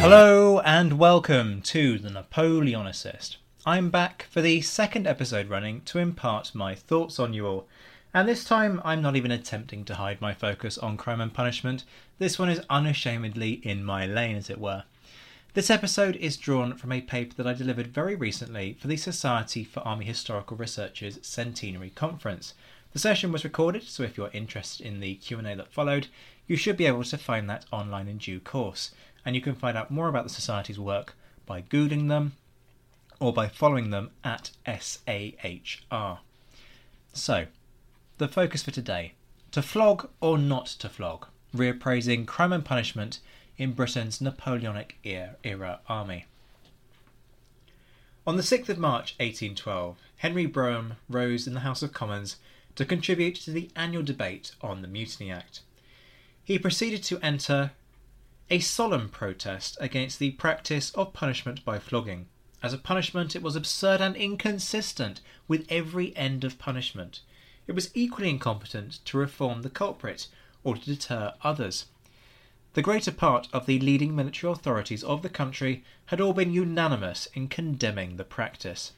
Hello and welcome to the Napoleonicist. I'm back for the second episode running to impart my thoughts on you all. And this time I'm not even attempting to hide my focus on crime and punishment. This one is unashamedly in my lane, as it were. This episode is drawn from a paper that I delivered very recently for the Society for Army Historical Research's Centenary Conference. The session was recorded, so if you're interested in the Q&A that followed, you should be able to find that online in due course and you can find out more about the Society's work by Googling them or by following them at SAHR. So, the focus for today to flog or not to flog, reappraising crime and punishment in Britain's Napoleonic era army. On the 6th of March 1812, Henry Brougham rose in the House of Commons to contribute to the annual debate on the Mutiny Act. He proceeded to enter a solemn protest against the practice of punishment by flogging. As a punishment, it was absurd and inconsistent with every end of punishment. It was equally incompetent to reform the culprit or to deter others. The greater part of the leading military authorities of the country had all been unanimous in condemning the practice.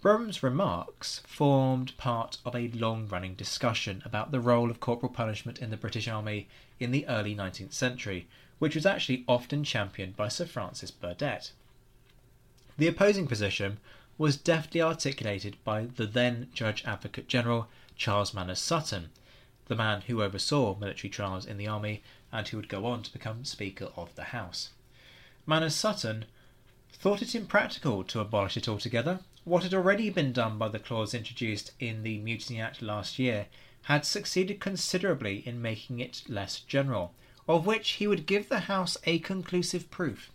Brougham's remarks formed part of a long running discussion about the role of corporal punishment in the British Army in the early 19th century, which was actually often championed by Sir Francis Burdett. The opposing position was deftly articulated by the then Judge Advocate General Charles Manners Sutton, the man who oversaw military trials in the army and who would go on to become Speaker of the House. Manners Sutton thought it impractical to abolish it altogether what had already been done by the clause introduced in the Mutiny Act last year had succeeded considerably in making it less general, of which he would give the House a conclusive proof.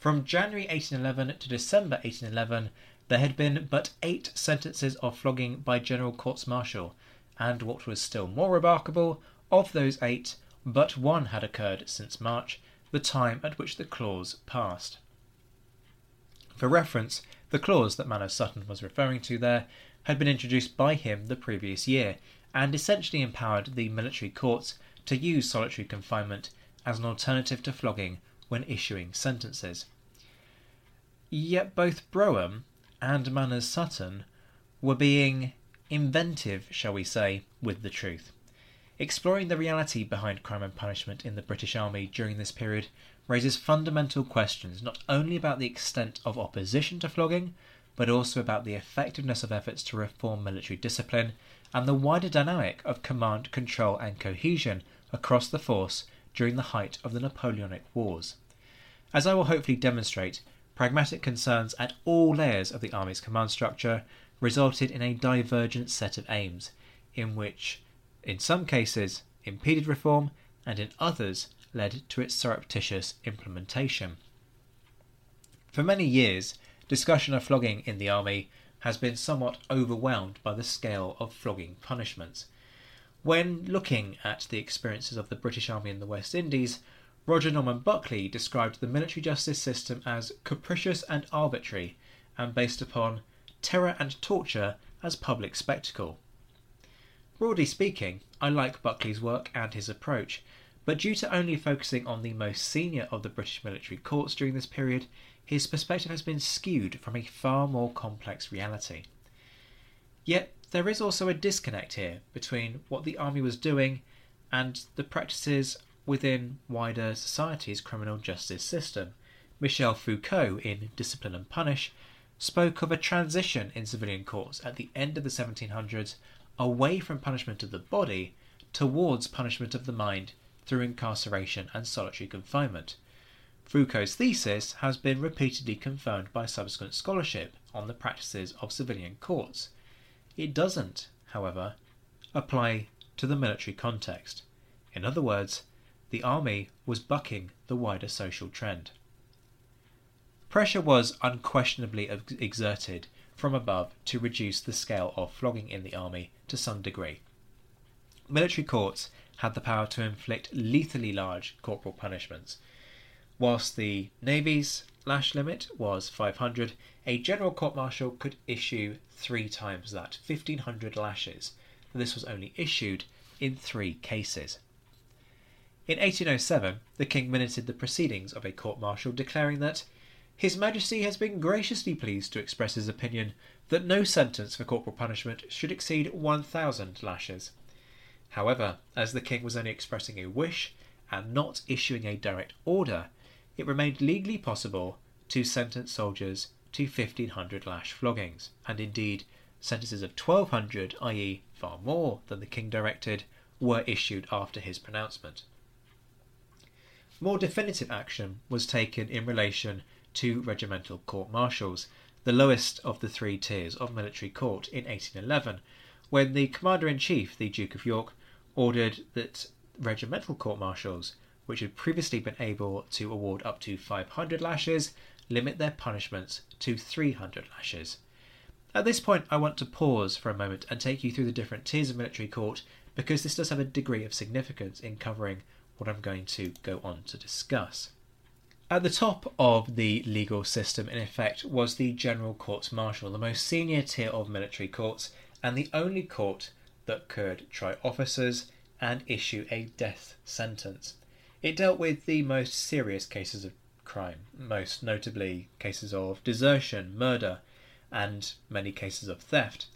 From January 1811 to December 1811, there had been but eight sentences of flogging by general courts martial, and what was still more remarkable, of those eight, but one had occurred since March, the time at which the clause passed. For reference, the clause that Manners Sutton was referring to there had been introduced by him the previous year and essentially empowered the military courts to use solitary confinement as an alternative to flogging when issuing sentences. Yet both Brougham and Manners Sutton were being inventive, shall we say, with the truth. Exploring the reality behind crime and punishment in the British Army during this period raises fundamental questions not only about the extent of opposition to flogging, but also about the effectiveness of efforts to reform military discipline and the wider dynamic of command, control, and cohesion across the force during the height of the Napoleonic Wars. As I will hopefully demonstrate, pragmatic concerns at all layers of the Army's command structure resulted in a divergent set of aims, in which, in some cases, impeded reform and in others led to its surreptitious implementation. For many years, discussion of flogging in the Army has been somewhat overwhelmed by the scale of flogging punishments. When looking at the experiences of the British Army in the West Indies, Roger Norman Buckley described the military justice system as capricious and arbitrary, and based upon terror and torture as public spectacle. Broadly speaking, I like Buckley's work and his approach, but due to only focusing on the most senior of the British military courts during this period, his perspective has been skewed from a far more complex reality. Yet there is also a disconnect here between what the army was doing and the practices within wider society's criminal justice system. Michel Foucault, in Discipline and Punish, spoke of a transition in civilian courts at the end of the 1700s away from punishment of the body towards punishment of the mind through incarceration and solitary confinement. Foucault's thesis has been repeatedly confirmed by subsequent scholarship on the practices of civilian courts. It doesn't, however, apply to the military context. In other words, the army was bucking the wider social trend. Pressure was unquestionably exerted from above to reduce the scale of flogging in the army to some degree. Military courts had the power to inflict lethally large corporal punishments. Whilst the Navy's lash limit was 500, a general court martial could issue three times that, 1500 lashes. This was only issued in three cases. In 1807, the King minuted the proceedings of a court martial, declaring that his Majesty has been graciously pleased to express his opinion that no sentence for corporal punishment should exceed 1,000 lashes. However, as the King was only expressing a wish and not issuing a direct order, it remained legally possible to sentence soldiers to 1,500 lash floggings, and indeed, sentences of 1,200, i.e., far more than the King directed, were issued after his pronouncement. More definitive action was taken in relation to regimental court martials, the lowest of the three tiers of military court in 1811, when the Commander in Chief, the Duke of York, ordered that regimental court martials, which had previously been able to award up to 500 lashes, limit their punishments to 300 lashes. At this point, I want to pause for a moment and take you through the different tiers of military court because this does have a degree of significance in covering what I'm going to go on to discuss. At the top of the legal system, in effect, was the General Courts Martial, the most senior tier of military courts, and the only court that could try officers and issue a death sentence. It dealt with the most serious cases of crime, most notably cases of desertion, murder, and many cases of theft.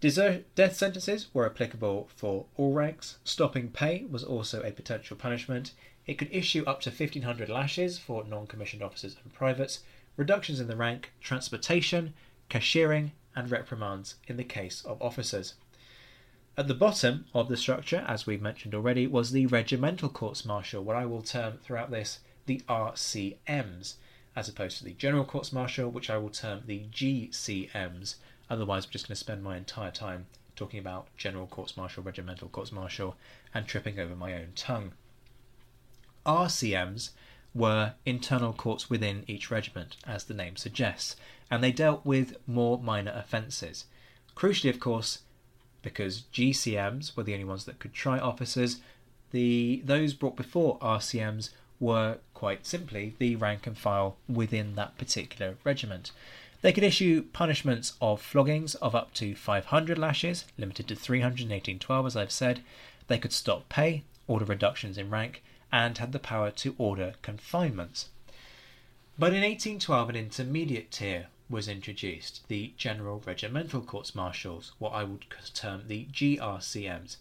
Desert- death sentences were applicable for all ranks. Stopping pay was also a potential punishment, it could issue up to 1500 lashes for non commissioned officers and privates, reductions in the rank, transportation, cashiering, and reprimands in the case of officers. At the bottom of the structure, as we've mentioned already, was the regimental courts martial, what I will term throughout this the RCMs, as opposed to the general courts martial, which I will term the GCMs. Otherwise, I'm just going to spend my entire time talking about general courts martial, regimental courts martial, and tripping over my own tongue. RCMs were internal courts within each regiment, as the name suggests, and they dealt with more minor offences. Crucially, of course, because GCMs were the only ones that could try officers, the those brought before RCMs were quite simply the rank and file within that particular regiment. They could issue punishments of floggings of up to 500 lashes, limited to 300 in 1812, as I've said. They could stop pay, order reductions in rank, and had the power to order confinements. But in 1812, an intermediate tier was introduced, the General Regimental Courts Martials, what I would term the GRCMs.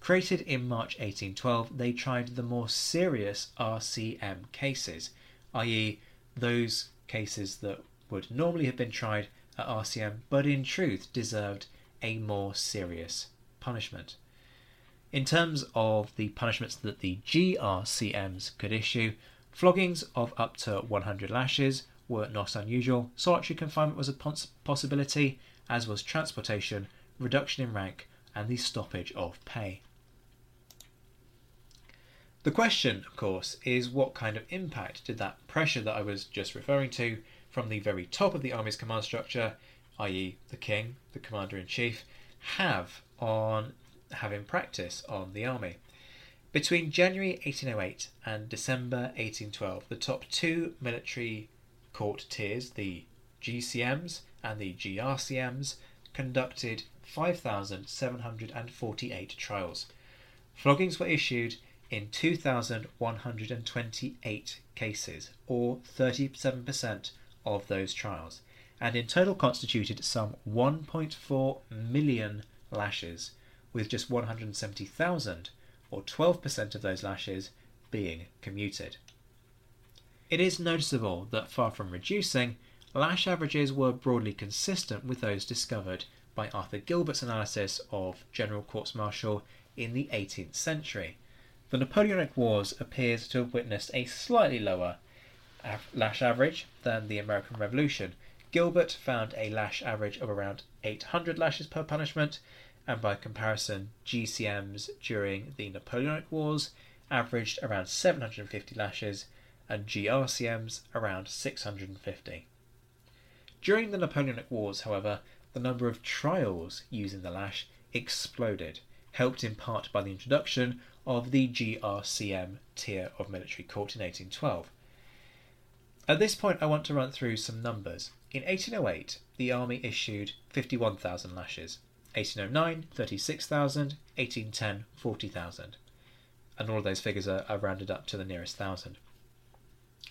Created in March 1812, they tried the more serious RCM cases, i.e., those cases that would normally have been tried at RCM but in truth deserved a more serious punishment. In terms of the punishments that the GRCMs could issue, floggings of up to 100 lashes were not unusual, solitary confinement was a pos- possibility, as was transportation, reduction in rank, and the stoppage of pay. The question, of course, is what kind of impact did that pressure that I was just referring to from the very top of the army's command structure, i.e., the king, the commander in chief, have on having practice on the army? Between January 1808 and December 1812, the top two military court tiers, the GCMs and the GRCMs, conducted 5,748 trials. Floggings were issued in 2,128 cases, or 37% of those trials, and in total constituted some 1.4 million lashes, with just 170,000, or 12% of those lashes, being commuted. It is noticeable that far from reducing, lash averages were broadly consistent with those discovered by Arthur Gilbert's analysis of general courts martial in the 18th century. The Napoleonic Wars appears to have witnessed a slightly lower lash average than the American Revolution. Gilbert found a lash average of around 800 lashes per punishment, and by comparison, GCMs during the Napoleonic Wars averaged around 750 lashes, and GRCMs around 650. During the Napoleonic Wars, however, the number of trials using the lash exploded, helped in part by the introduction of the GRCM tier of military court in 1812. At this point, I want to run through some numbers. In 1808, the army issued 51,000 lashes. 1809, 36,000. 1810, 40,000. And all of those figures are, are rounded up to the nearest thousand.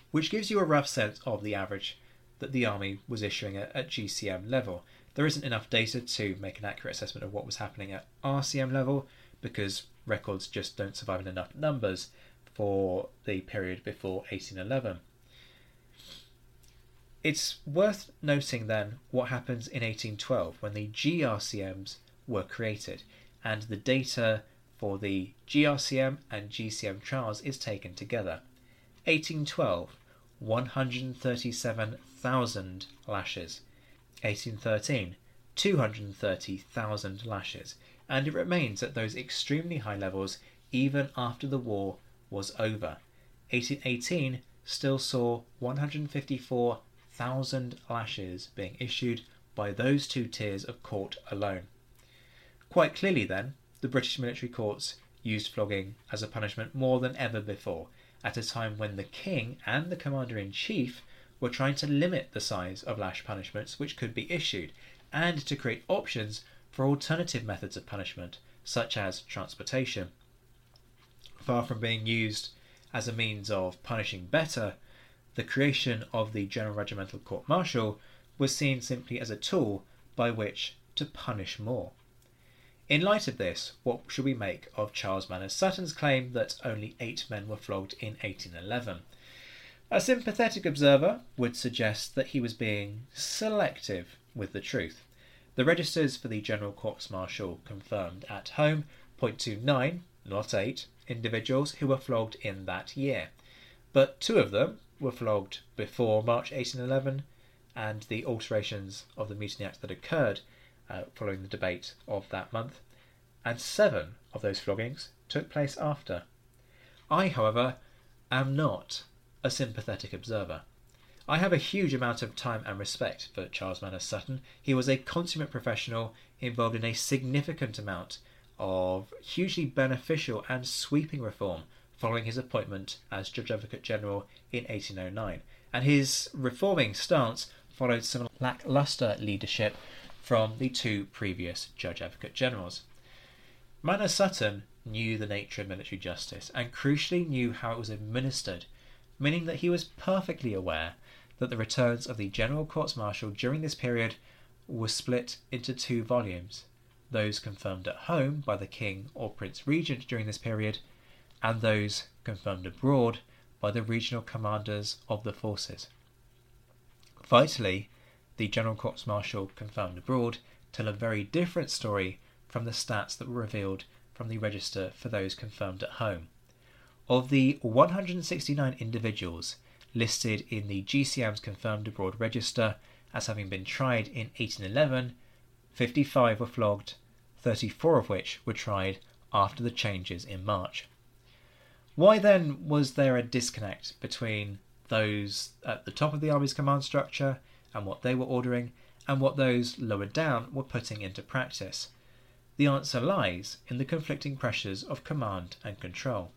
Which gives you a rough sense of the average that the army was issuing at, at GCM level. There isn't enough data to make an accurate assessment of what was happening at RCM level because records just don't survive in enough numbers for the period before 1811. It's worth noting then what happens in 1812 when the GRCMs were created and the data for the GRCM and GCM trials is taken together. 1812, 137,000 lashes. 1813, 230,000 lashes and it remains at those extremely high levels even after the war was over. 1818 still saw 154,000 lashes being issued by those two tiers of court alone. Quite clearly, then, the British military courts used flogging as a punishment more than ever before, at a time when the king and the commander in chief were trying to limit the size of lash punishments which could be issued and to create options for alternative methods of punishment, such as transportation. Far from being used as a means of punishing better, the creation of the General Regimental Court Martial was seen simply as a tool by which to punish more. In light of this, what should we make of Charles Manners Sutton's claim that only eight men were flogged in 1811? A sympathetic observer would suggest that he was being selective with the truth. The registers for the General Courts Martial confirmed at home point to nine, not eight, individuals who were flogged in that year, but two of them were flogged before March 1811, and the alterations of the Mutiny Act that occurred uh, following the debate of that month, and seven of those floggings took place after. I, however, am not a sympathetic observer. I have a huge amount of time and respect for Charles Manners Sutton. He was a consummate professional involved in a significant amount of hugely beneficial and sweeping reform following his appointment as Judge Advocate General in 1809. And his reforming stance followed some lackluster leadership from the two previous Judge Advocate Generals. Manners Sutton knew the nature of military justice and crucially knew how it was administered, meaning that he was perfectly aware that the returns of the General Courts Martial during this period were split into two volumes those confirmed at home by the King or Prince Regent during this period, and those confirmed abroad by the regional commanders of the forces. Vitally, the General Courts Martial confirmed abroad tell a very different story from the stats that were revealed from the register for those confirmed at home. Of the 169 individuals listed in the GCM's confirmed abroad register as having been tried in 1811, 55 were flogged, 34 of which were tried after the changes in March. Why then was there a disconnect between those at the top of the Army's command structure and what they were ordering, and what those lower down were putting into practice? The answer lies in the conflicting pressures of command and control.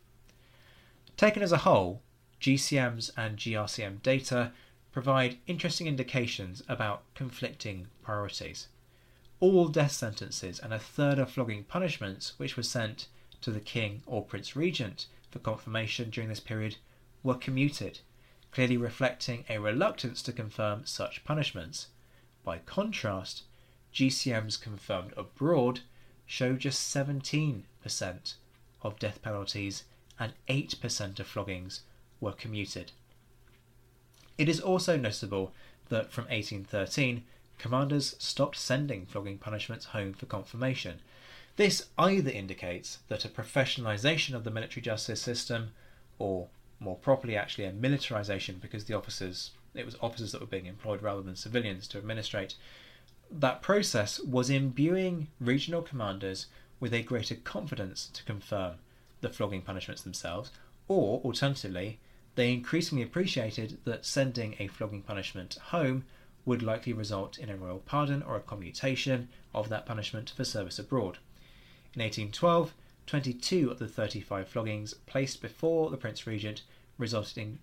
Taken as a whole, GCMs and GRCM data provide interesting indications about conflicting priorities. All death sentences and a third of flogging punishments which were sent to the King or Prince Regent for confirmation during this period were commuted, clearly reflecting a reluctance to confirm such punishments. By contrast, GCMs confirmed abroad show just 17% of death penalties and 8% of floggings were commuted. It is also noticeable that from 1813, commanders stopped sending flogging punishments home for confirmation. This either indicates that a professionalisation of the military justice system, or more properly, actually, a militarisation because the officers, it was officers that were being employed rather than civilians to administrate, that process was imbuing regional commanders with a greater confidence to confirm the flogging punishments themselves, or alternatively, they increasingly appreciated that sending a flogging punishment home would likely result in a royal pardon or a commutation of that punishment for service abroad. In 1812, 22 of the 35 floggings placed before the Prince Regent resulted in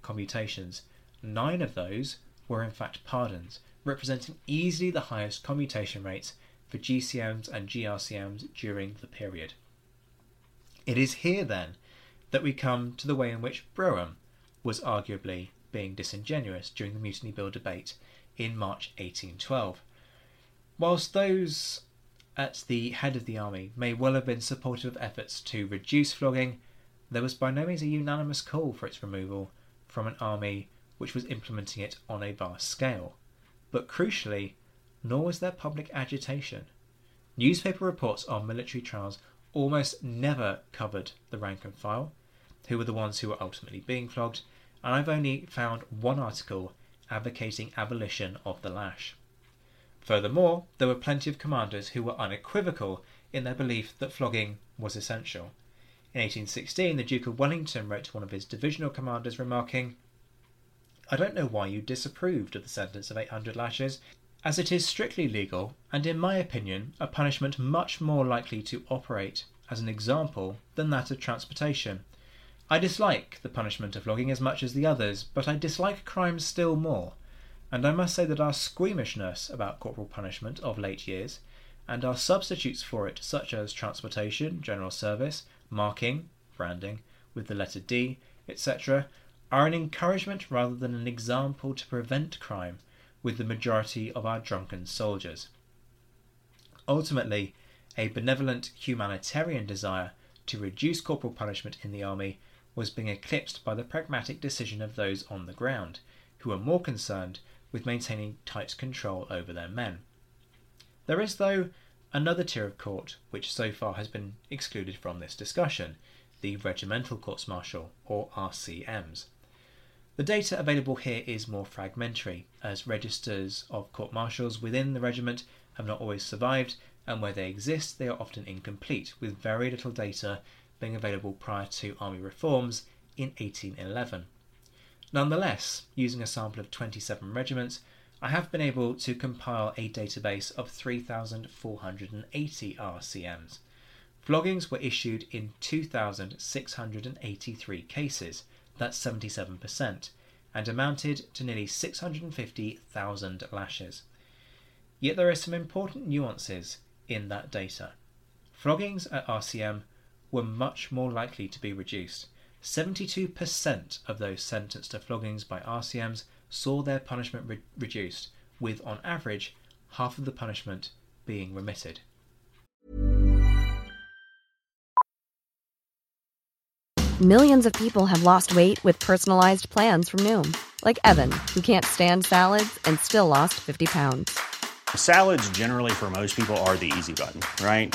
commutations. Nine of those were in fact pardons, representing easily the highest commutation rates for GCMs and GRCMs during the period. It is here then that we come to the way in which Brougham was arguably being disingenuous during the Mutiny Bill debate in March 1812. Whilst those at the head of the army may well have been supportive of efforts to reduce flogging, there was by no means a unanimous call for its removal from an army which was implementing it on a vast scale. But crucially, nor was there public agitation. Newspaper reports on military trials almost never covered the rank and file, who were the ones who were ultimately being flogged, and I've only found one article advocating abolition of the lash. Furthermore, there were plenty of commanders who were unequivocal in their belief that flogging was essential. In 1816, the Duke of Wellington wrote to one of his divisional commanders remarking, I don't know why you disapproved of the sentence of 800 lashes, as it is strictly legal and, in my opinion, a punishment much more likely to operate as an example than that of transportation. I dislike the punishment of flogging as much as the others, but I dislike crime still more, and I must say that our squeamishness about corporal punishment of late years, and our substitutes for it, such as transportation, general service, marking, branding, with the letter D, etc., are an encouragement rather than an example to prevent crime with the majority of our drunken soldiers. Ultimately, a benevolent humanitarian desire to reduce corporal punishment in the army was being eclipsed by the pragmatic decision of those on the ground, who were more concerned with maintaining tight control over their men. There is, though, another tier of court which so far has been excluded from this discussion the regimental courts martial, or RCMs. The data available here is more fragmentary, as registers of court martials within the regiment have not always survived, and where they exist, they are often incomplete, with very little data being available prior to army reforms in 1811. Nonetheless, using a sample of 27 regiments, I have been able to compile a database of 3,480 RCMs. Floggings were issued in 2,683 cases, that's 77%, and amounted to nearly 650,000 lashes. Yet there are some important nuances in that data. Floggings at RCM were much more likely to be reduced. 72% of those sentenced to floggings by RCMs saw their punishment re- reduced, with on average half of the punishment being remitted. Millions of people have lost weight with personalized plans from Noom, like Evan, who can't stand salads and still lost 50 pounds. Salads, generally, for most people, are the easy button, right?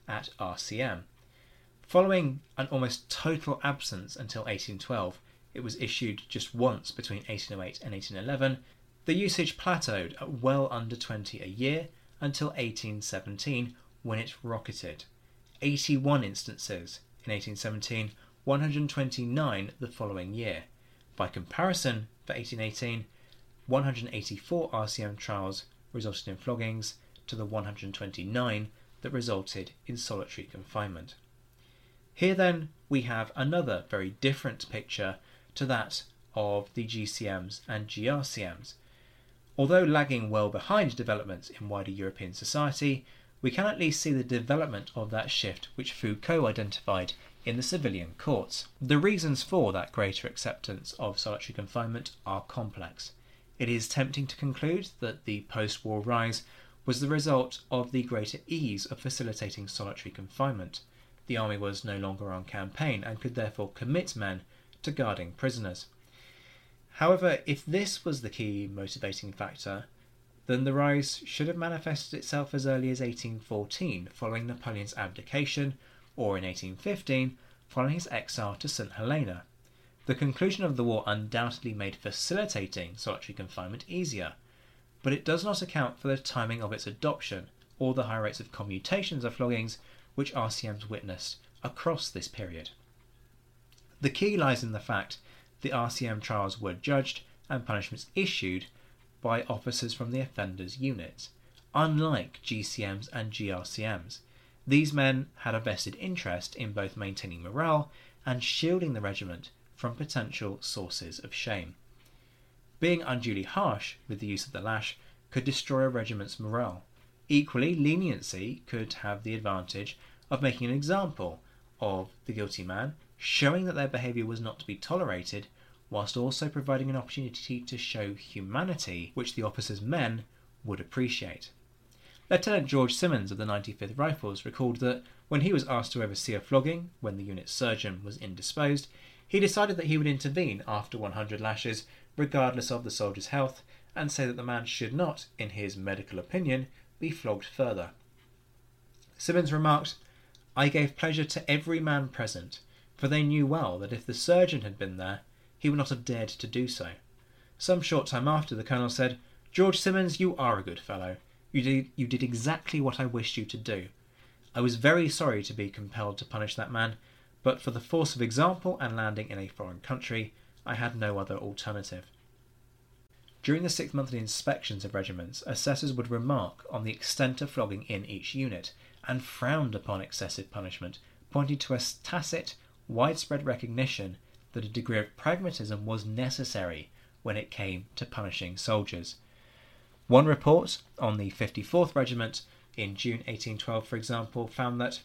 at RCM. Following an almost total absence until 1812, it was issued just once between 1808 and 1811. The usage plateaued at well under 20 a year until 1817 when it rocketed. 81 instances in 1817, 129 the following year. By comparison, for 1818, 184 RCM trials resulted in floggings to the 129 that resulted in solitary confinement. Here then we have another very different picture to that of the GCMs and GRCMs. Although lagging well behind developments in wider European society, we can at least see the development of that shift which Foucault identified in the civilian courts. The reasons for that greater acceptance of solitary confinement are complex. It is tempting to conclude that the post war rise was the result of the greater ease of facilitating solitary confinement. The army was no longer on campaign and could therefore commit men to guarding prisoners. However, if this was the key motivating factor, then the rise should have manifested itself as early as 1814, following Napoleon's abdication, or in 1815, following his exile to St. Helena. The conclusion of the war undoubtedly made facilitating solitary confinement easier, but it does not account for the timing of its adoption or the high rates of commutations of floggings which RCMs witnessed across this period. The key lies in the fact the RCM trials were judged and punishments issued by officers from the offenders units. Unlike GCMs and GRCMs, these men had a vested interest in both maintaining morale and shielding the regiment from potential sources of shame. Being unduly harsh with the use of the lash could destroy a regiment's morale. Equally, leniency could have the advantage of making an example of the guilty man, showing that their behaviour was not to be tolerated, whilst also providing an opportunity to show humanity which the officer's men would appreciate. Lieutenant George Simmons of the 95th Rifles recalled that when he was asked to oversee a flogging when the unit's surgeon was indisposed, he decided that he would intervene after 100 lashes, regardless of the soldier's health, and say that the man should not, in his medical opinion, be flogged further. Simmons remarked, I gave pleasure to every man present, for they knew well that if the surgeon had been there, he would not have dared to do so. Some short time after, the colonel said, George Simmons, you are a good fellow. You did, you did exactly what I wished you to do. I was very sorry to be compelled to punish that man, but for the force of example and landing in a foreign country, I had no other alternative. During the six monthly inspections of regiments, assessors would remark on the extent of flogging in each unit and frowned upon excessive punishment, pointing to a tacit, widespread recognition that a degree of pragmatism was necessary when it came to punishing soldiers. One report on the 54th Regiment in June 1812, for example, found that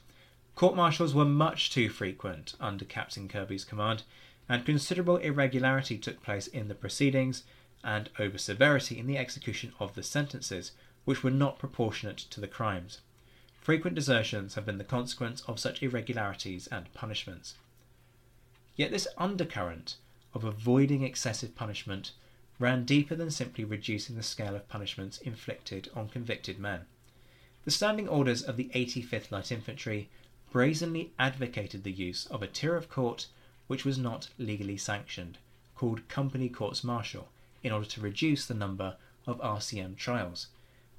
Court martials were much too frequent under Captain Kirby's command, and considerable irregularity took place in the proceedings and over severity in the execution of the sentences, which were not proportionate to the crimes. Frequent desertions have been the consequence of such irregularities and punishments. Yet this undercurrent of avoiding excessive punishment ran deeper than simply reducing the scale of punishments inflicted on convicted men. The standing orders of the 85th Light Infantry brazenly advocated the use of a tier of court which was not legally sanctioned, called company courts martial, in order to reduce the number of RCM trials.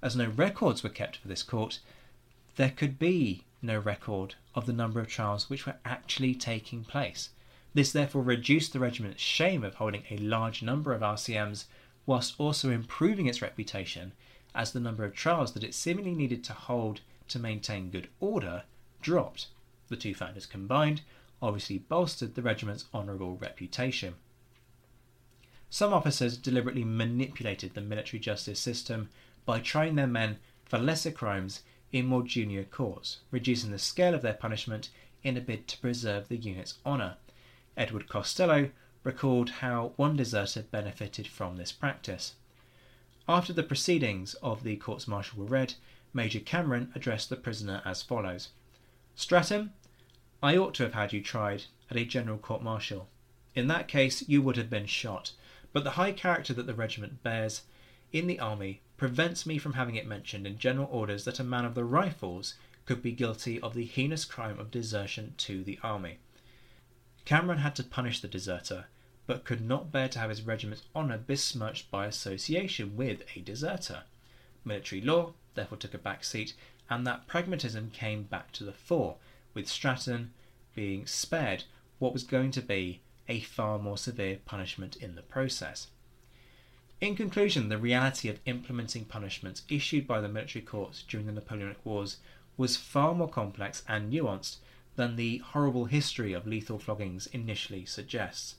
As no records were kept for this court, there could be no record of the number of trials which were actually taking place. This therefore reduced the regiment's shame of holding a large number of RCMs, whilst also improving its reputation, as the number of trials that it seemingly needed to hold to maintain good order dropped. The two factors combined obviously bolstered the regiment's honourable reputation. Some officers deliberately manipulated the military justice system by trying their men for lesser crimes in more junior courts, reducing the scale of their punishment in a bid to preserve the unit's honour. Edward Costello recalled how one deserter benefited from this practice. After the proceedings of the courts martial were read, Major Cameron addressed the prisoner as follows Stratton, I ought to have had you tried at a general court martial. In that case, you would have been shot, but the high character that the regiment bears in the army prevents me from having it mentioned in general orders that a man of the Rifles could be guilty of the heinous crime of desertion to the army. Cameron had to punish the deserter, but could not bear to have his regiment's honour besmirched by association with a deserter. Military law therefore took a back seat, and that pragmatism came back to the fore, with Stratton being spared what was going to be a far more severe punishment in the process. In conclusion, the reality of implementing punishments issued by the military courts during the Napoleonic Wars was far more complex and nuanced than the horrible history of lethal floggings initially suggests.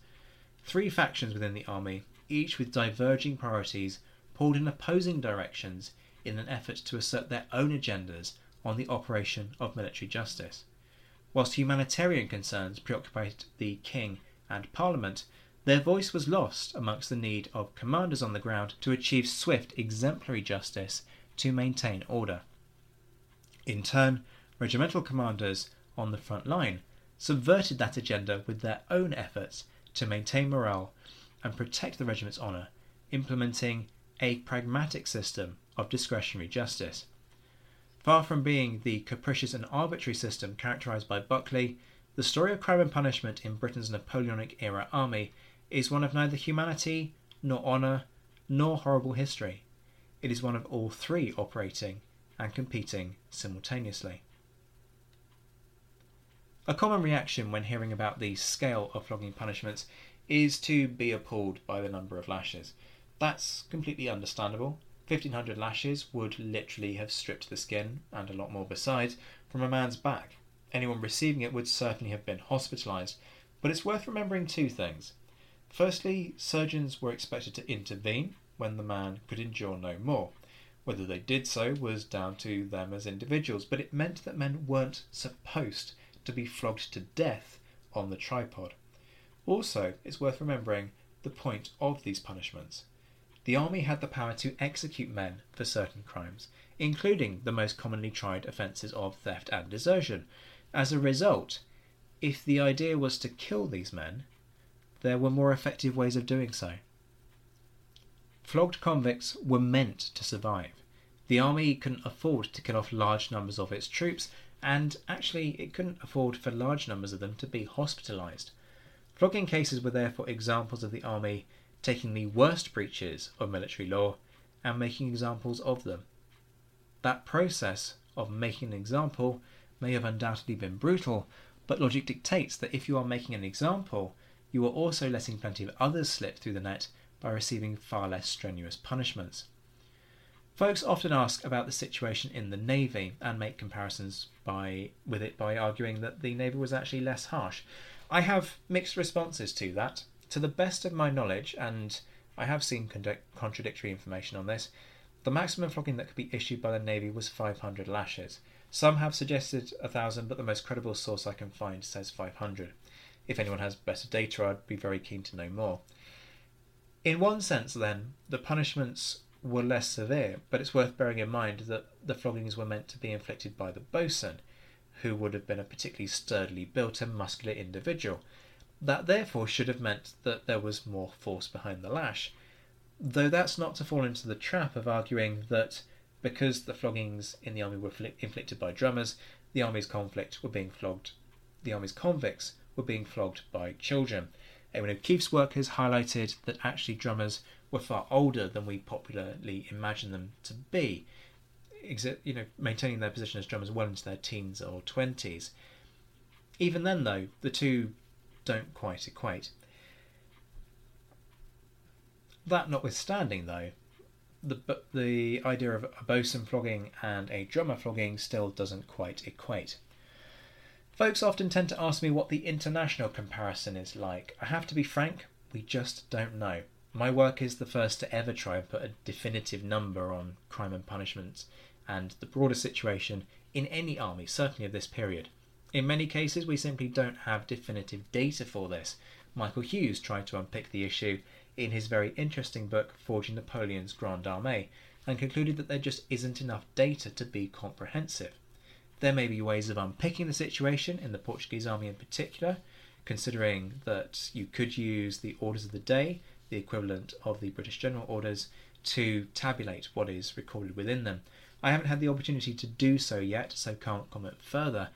Three factions within the army, each with diverging priorities, pulled in opposing directions in an effort to assert their own agendas on the operation of military justice. Whilst humanitarian concerns preoccupied the king and parliament, their voice was lost amongst the need of commanders on the ground to achieve swift, exemplary justice to maintain order. In turn, regimental commanders on the front line subverted that agenda with their own efforts to maintain morale and protect the regiment's honour, implementing a pragmatic system of discretionary justice. Far from being the capricious and arbitrary system characterised by Buckley, the story of crime and punishment in Britain's Napoleonic era army is one of neither humanity, nor honour, nor horrible history. It is one of all three operating and competing simultaneously. A common reaction when hearing about the scale of flogging punishments is to be appalled by the number of lashes. That's completely understandable. 1500 lashes would literally have stripped the skin, and a lot more besides, from a man's back. Anyone receiving it would certainly have been hospitalised, but it's worth remembering two things. Firstly, surgeons were expected to intervene when the man could endure no more. Whether they did so was down to them as individuals, but it meant that men weren't supposed to be flogged to death on the tripod. Also, it's worth remembering the point of these punishments. The army had the power to execute men for certain crimes, including the most commonly tried offences of theft and desertion. As a result, if the idea was to kill these men, there were more effective ways of doing so. Flogged convicts were meant to survive. The army couldn't afford to kill off large numbers of its troops, and actually, it couldn't afford for large numbers of them to be hospitalised. Flogging cases were therefore examples of the army taking the worst breaches of military law and making examples of them. That process of making an example may have undoubtedly been brutal, but logic dictates that if you are making an example, you are also letting plenty of others slip through the net by receiving far less strenuous punishments. Folks often ask about the situation in the Navy and make comparisons by, with it by arguing that the Navy was actually less harsh. I have mixed responses to that. To the best of my knowledge, and I have seen contradictory information on this, the maximum flogging that could be issued by the Navy was 500 lashes. Some have suggested 1,000, but the most credible source I can find says 500 if anyone has better data, I'd be very keen to know more. In one sense, then, the punishments were less severe, but it's worth bearing in mind that the floggings were meant to be inflicted by the boatswain, who would have been a particularly sturdily built and muscular individual. That therefore should have meant that there was more force behind the lash, though that's not to fall into the trap of arguing that because the floggings in the army were inflicted by drummers, the army's conflict were being flogged, the army's convicts were being flogged by children. Eamonn O'Keeffe's work has highlighted that actually drummers were far older than we popularly imagine them to be. you know, maintaining their position as drummers well into their teens or 20s. Even then, though, the two don't quite equate. That notwithstanding, though, the the idea of a bosun flogging and a drummer flogging still doesn't quite equate. Folks often tend to ask me what the international comparison is like. I have to be frank, we just don't know. My work is the first to ever try and put a definitive number on crime and punishment and the broader situation in any army, certainly of this period. In many cases, we simply don't have definitive data for this. Michael Hughes tried to unpick the issue in his very interesting book Forging Napoleon's Grande Armée and concluded that there just isn't enough data to be comprehensive. There may be ways of unpicking the situation in the Portuguese army in particular, considering that you could use the orders of the day, the equivalent of the British General Orders, to tabulate what is recorded within them. I haven't had the opportunity to do so yet, so can't comment further,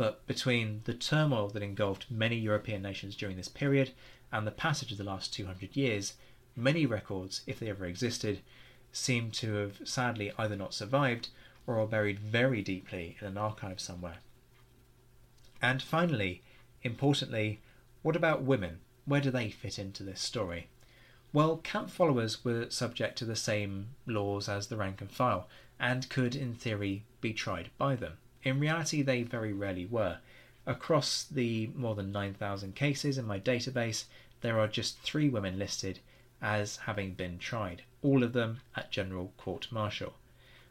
but between the turmoil that engulfed many European nations during this period and the passage of the last 200 years, many records, if they ever existed, seem to have sadly either not survived or are buried very deeply in an archive somewhere. And finally, importantly, what about women? Where do they fit into this story? Well, camp followers were subject to the same laws as the rank and file, and could, in theory, be tried by them. In reality, they very rarely were. Across the more than 9,000 cases in my database, there are just three women listed as having been tried, all of them at General Court Martial.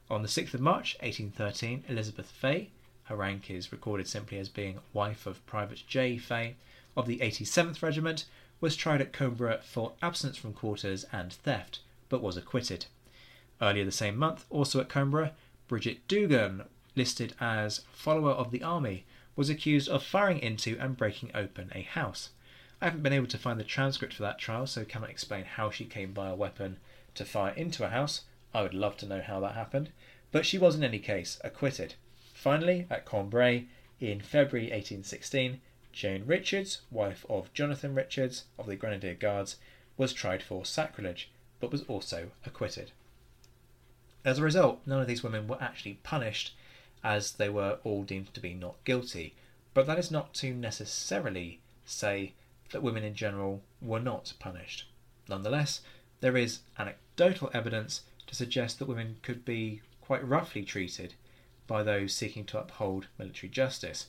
On the 6th of March 1813, Elizabeth Fay, her rank is recorded simply as being wife of Private J. Fay, of the 87th Regiment, was tried at Coimbra for absence from quarters and theft, but was acquitted. Earlier the same month, also at Coimbra, Bridget Dugan, listed as follower of the army, was accused of firing into and breaking open a house. I haven't been able to find the transcript for that trial, so cannot explain how she came by a weapon to fire into a house. I would love to know how that happened, but she was in any case acquitted. Finally, at Cambrai, in February 1816, Jane Richards, wife of Jonathan Richards of the Grenadier Guards, was tried for sacrilege, but was also acquitted. As a result, none of these women were actually punished, as they were all deemed to be not guilty, but that is not to necessarily say that women in general were not punished. Nonetheless, there is anecdotal evidence to suggest that women could be quite roughly treated by those seeking to uphold military justice.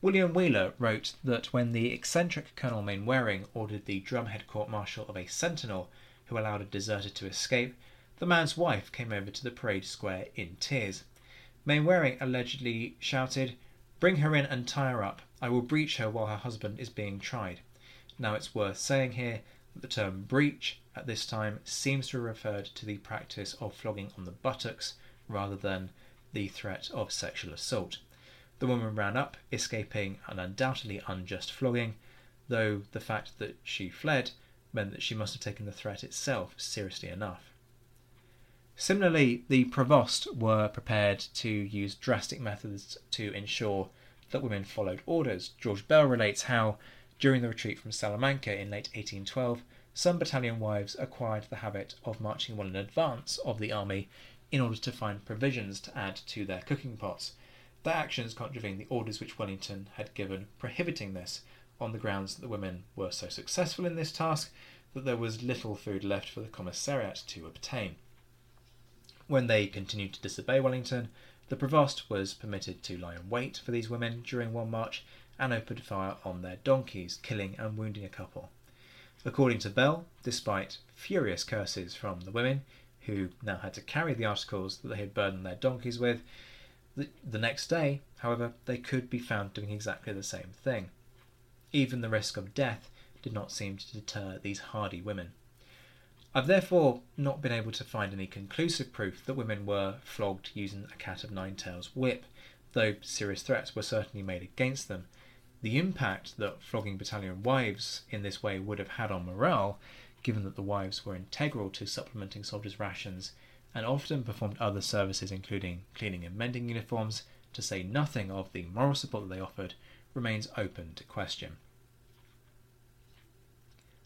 William Wheeler wrote that when the eccentric Colonel Mainwaring ordered the drumhead court martial of a sentinel who allowed a deserter to escape, the man's wife came over to the parade square in tears. Mainwaring allegedly shouted, Bring her in and tie her up. I will breech her while her husband is being tried. Now it's worth saying here that the term breech at this time seems to have referred to the practice of flogging on the buttocks rather than the threat of sexual assault. The woman ran up, escaping an undoubtedly unjust flogging, though the fact that she fled meant that she must have taken the threat itself seriously enough. Similarly, the provost were prepared to use drastic methods to ensure that women followed orders. George Bell relates how, during the retreat from Salamanca in late 1812, some battalion wives acquired the habit of marching well in advance of the army in order to find provisions to add to their cooking pots their actions contravened the orders which Wellington had given prohibiting this, on the grounds that the women were so successful in this task that there was little food left for the commissariat to obtain. When they continued to disobey Wellington, the provost was permitted to lie in wait for these women during one march and opened fire on their donkeys, killing and wounding a couple. According to Bell, despite furious curses from the women, who now had to carry the articles that they had burdened their donkeys with, the, the next day, however, they could be found doing exactly the same thing. Even the risk of death did not seem to deter these hardy women. I've therefore not been able to find any conclusive proof that women were flogged using a cat of nine tails whip, though serious threats were certainly made against them. The impact that flogging battalion wives in this way would have had on morale, given that the wives were integral to supplementing soldiers' rations, and often performed other services including cleaning and mending uniforms, to say nothing of the moral support that they offered, remains open to question.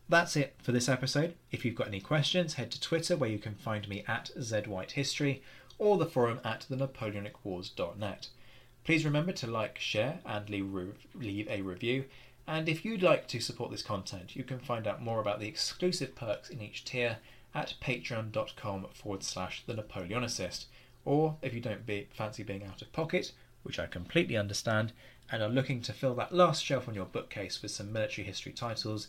That's it for this episode. If you've got any questions, head to Twitter where you can find me at ZWhiteHistory or the forum at thenapoleonicwars.net. Please remember to like, share, and leave, a review. And if you'd like to support this content, you can find out more about the exclusive perks in each tier at patreon.com forward slash the Napoleonicist. Or if you don't be, fancy being out of pocket, which I completely understand, and are looking to fill that last shelf on your bookcase with some military history titles,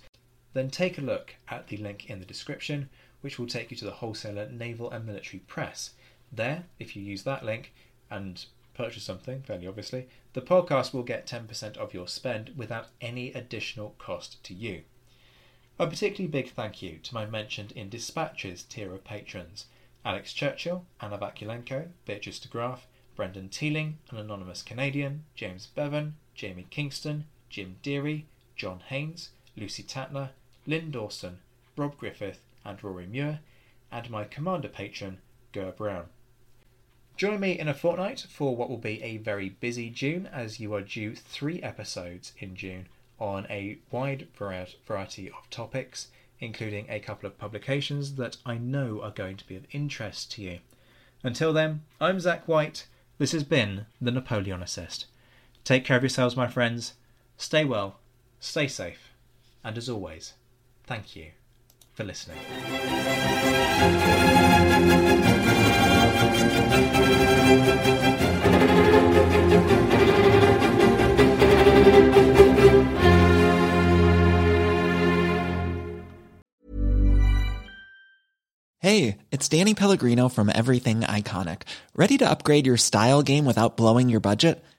then take a look at the link in the description, which will take you to the wholesaler Naval and Military Press. There, if you use that link and purchase something, fairly obviously, the podcast will get 10% of your spend without any additional cost to you. A particularly big thank you to my mentioned in Dispatches tier of patrons Alex Churchill, Anna Vakulenko, Beatrice de Graaf, Brendan Teeling, an anonymous Canadian, James Bevan, Jamie Kingston, Jim Deary, John Haynes, Lucy Tatner, Lynn Dawson, Rob Griffith, and Rory Muir, and my commander patron, Ger Brown. Join me in a fortnight for what will be a very busy June, as you are due three episodes in June on a wide variety of topics, including a couple of publications that I know are going to be of interest to you. Until then, I'm Zack White this has been The Napoleonicist. Take care of yourselves, my friends. Stay well, stay safe, and as always, thank you for listening. Hey, it's Danny Pellegrino from Everything Iconic. Ready to upgrade your style game without blowing your budget?